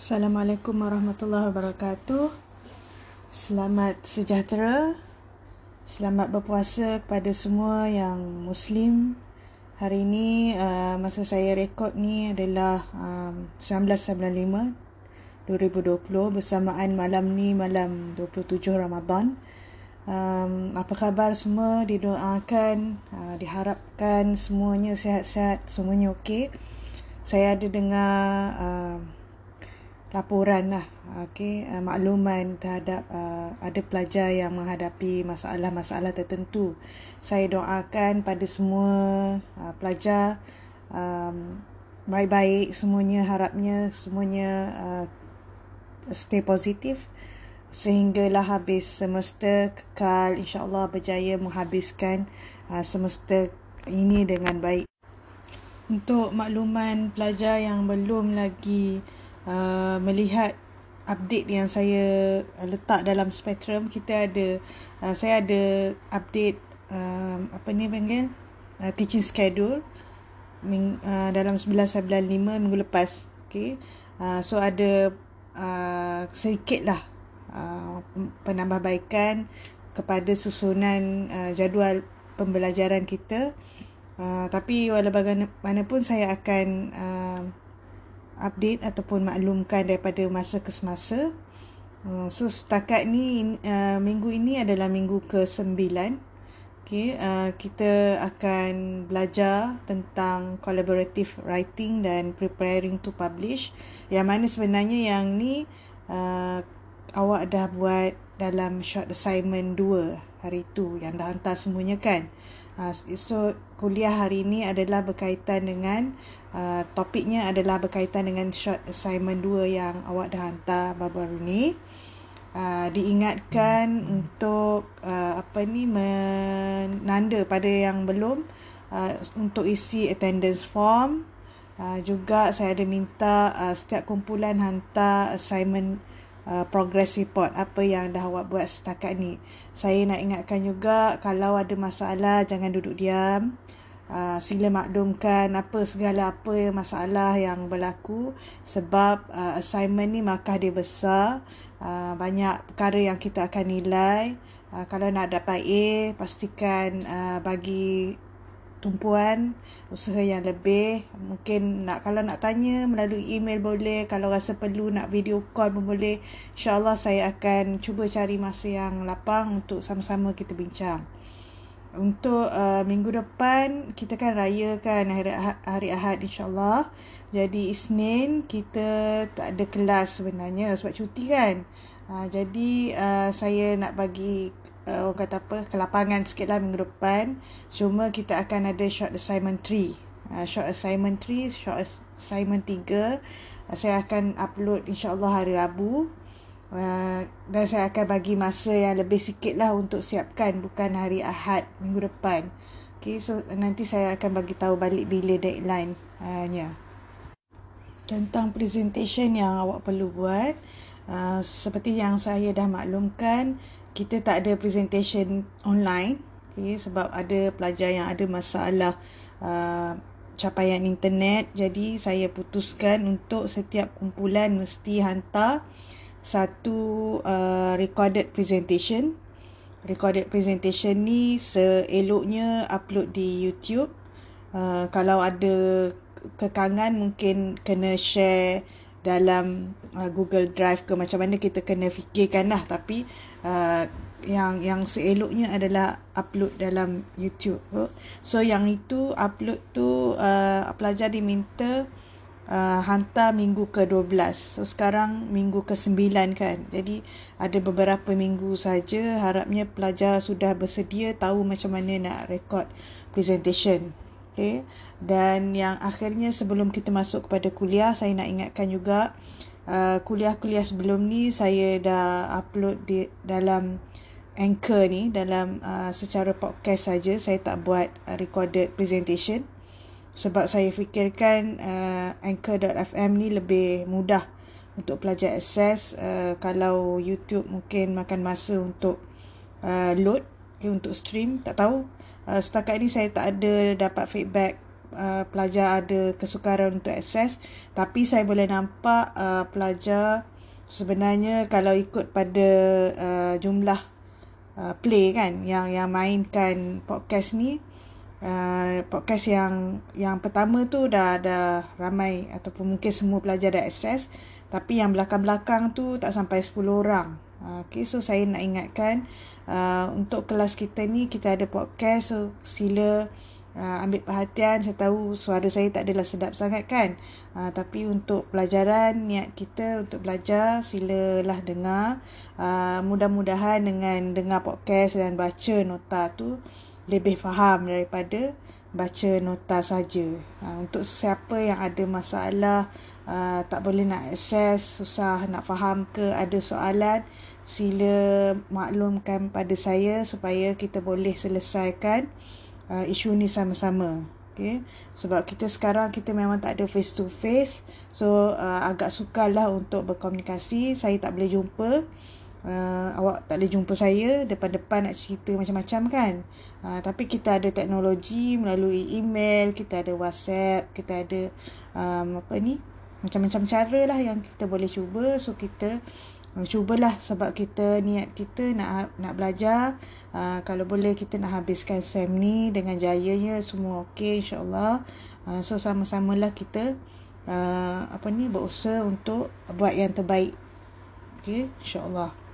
Assalamualaikum warahmatullahi wabarakatuh. Selamat sejahtera. Selamat berpuasa kepada semua yang Muslim. Hari ini uh, masa saya rekod ni adalah um, 1995 2020 bersamaan malam ni malam 27 Ramadan. Um, apa khabar semua? Didoakan, uh, diharapkan semuanya sihat-sihat, semuanya okey. Saya ada dengar uh, laporan lah okay, uh, makluman terhadap uh, ada pelajar yang menghadapi masalah-masalah tertentu. Saya doakan pada semua uh, pelajar um, baik-baik semuanya harapnya semuanya uh, stay positif sehinggalah habis semester kekal insyaAllah berjaya menghabiskan uh, semester ini dengan baik. Untuk makluman pelajar yang belum lagi Uh, melihat update yang saya letak dalam spektrum kita ada uh, saya ada update um, apa ni panggil uh, teaching schedule ming, uh, dalam 1995 minggu lepas okey. Uh, so ada uh, sedikit lah uh, penambahbaikan kepada susunan uh, jadual pembelajaran kita. Uh, tapi walau bagaimanapun saya akan uh, update ataupun maklumkan daripada masa ke semasa. Uh, so setakat ni uh, minggu ini adalah minggu ke-9. Okay, uh, kita akan belajar tentang collaborative writing dan preparing to publish. Yang mana sebenarnya yang ni uh, awak dah buat dalam short assignment 2 hari tu yang dah hantar semuanya kan. Uh, so kuliah hari ini adalah berkaitan dengan uh, topiknya adalah berkaitan dengan short assignment 2 yang awak dah hantar baru-baru ni. Uh, diingatkan hmm. untuk uh, apa ni menanda pada yang belum uh, untuk isi attendance form uh, juga saya ada minta uh, setiap kumpulan hantar assignment uh, progress report apa yang dah awak buat setakat ni. Saya nak ingatkan juga kalau ada masalah jangan duduk diam. Uh, sila maklumkan apa segala apa masalah yang berlaku sebab uh, assignment ni markah dia besar. Uh, banyak perkara yang kita akan nilai. Uh, kalau nak dapat A pastikan uh, bagi tumpuan usaha yang lebih mungkin nak kalau nak tanya melalui email boleh kalau rasa perlu nak video call pun boleh insyaallah saya akan cuba cari masa yang lapang untuk sama-sama kita bincang untuk uh, minggu depan kita kan rayakan hari hari Ahad insyaallah. Jadi Isnin kita tak ada kelas sebenarnya sebab cuti kan. Uh, jadi uh, saya nak bagi uh, orang kata apa kelapangan sikitlah minggu depan. Cuma kita akan ada short assignment 3. Uh, short assignment 3, short assignment 3 uh, saya akan upload insyaallah hari Rabu Uh, dan saya akan bagi masa yang lebih sikit lah untuk siapkan bukan hari Ahad minggu depan. Okay, so nanti saya akan bagi tahu balik bila deadline uh, nya. Tentang presentation yang awak perlu buat, uh, seperti yang saya dah maklumkan, kita tak ada presentation online. Okay, sebab ada pelajar yang ada masalah uh, capaian internet. Jadi saya putuskan untuk setiap kumpulan mesti hantar satu uh, recorded presentation. Recorded presentation ni seeloknya upload di YouTube. Uh, kalau ada kekangan mungkin kena share dalam uh, Google Drive ke macam mana kita kena fikirkan lah tapi uh, yang yang seeloknya adalah upload dalam YouTube. So yang itu upload tu uh, pelajar diminta uh, hantar minggu ke-12. So sekarang minggu ke-9 kan. Jadi ada beberapa minggu saja harapnya pelajar sudah bersedia tahu macam mana nak record presentation. Okay. Dan yang akhirnya sebelum kita masuk kepada kuliah saya nak ingatkan juga uh, kuliah-kuliah sebelum ni saya dah upload di dalam Anchor ni dalam uh, secara podcast saja. Saya tak buat uh, recorded presentation. Sebab saya fikirkan uh, anchor.fm ni lebih mudah untuk pelajar akses uh, kalau YouTube mungkin makan masa untuk uh, load okay, untuk stream tak tahu. Uh, setakat ni saya tak ada dapat feedback uh, pelajar ada kesukaran untuk akses tapi saya boleh nampak uh, pelajar sebenarnya kalau ikut pada uh, jumlah uh, play kan yang yang mainkan podcast ni uh, podcast yang yang pertama tu dah ada ramai ataupun mungkin semua pelajar dah akses tapi yang belakang-belakang tu tak sampai 10 orang. Uh, okay, so saya nak ingatkan uh, untuk kelas kita ni kita ada podcast so sila uh, ambil perhatian saya tahu suara saya tak adalah sedap sangat kan? Uh, tapi untuk pelajaran niat kita untuk belajar silalah dengar. Uh, mudah-mudahan dengan dengar podcast dan baca nota tu lebih faham daripada baca nota saja. Uh, untuk siapa yang ada masalah uh, tak boleh nak akses, susah nak faham ke ada soalan, sila maklumkan pada saya supaya kita boleh selesaikan uh, isu ni sama-sama. Okay. Sebab kita sekarang kita memang tak ada face to face. So uh, agak sukarlah untuk berkomunikasi. Saya tak boleh jumpa uh, awak tak boleh jumpa saya depan-depan nak cerita macam-macam kan uh, tapi kita ada teknologi melalui email kita ada whatsapp kita ada um, apa ni macam-macam cara lah yang kita boleh cuba so kita uh, cubalah sebab kita niat kita nak nak belajar. Uh, kalau boleh kita nak habiskan sem ni dengan jayanya semua okey insyaallah. Uh, so sama-samalah kita uh, apa ni berusaha untuk buat yang terbaik. Okey insyaallah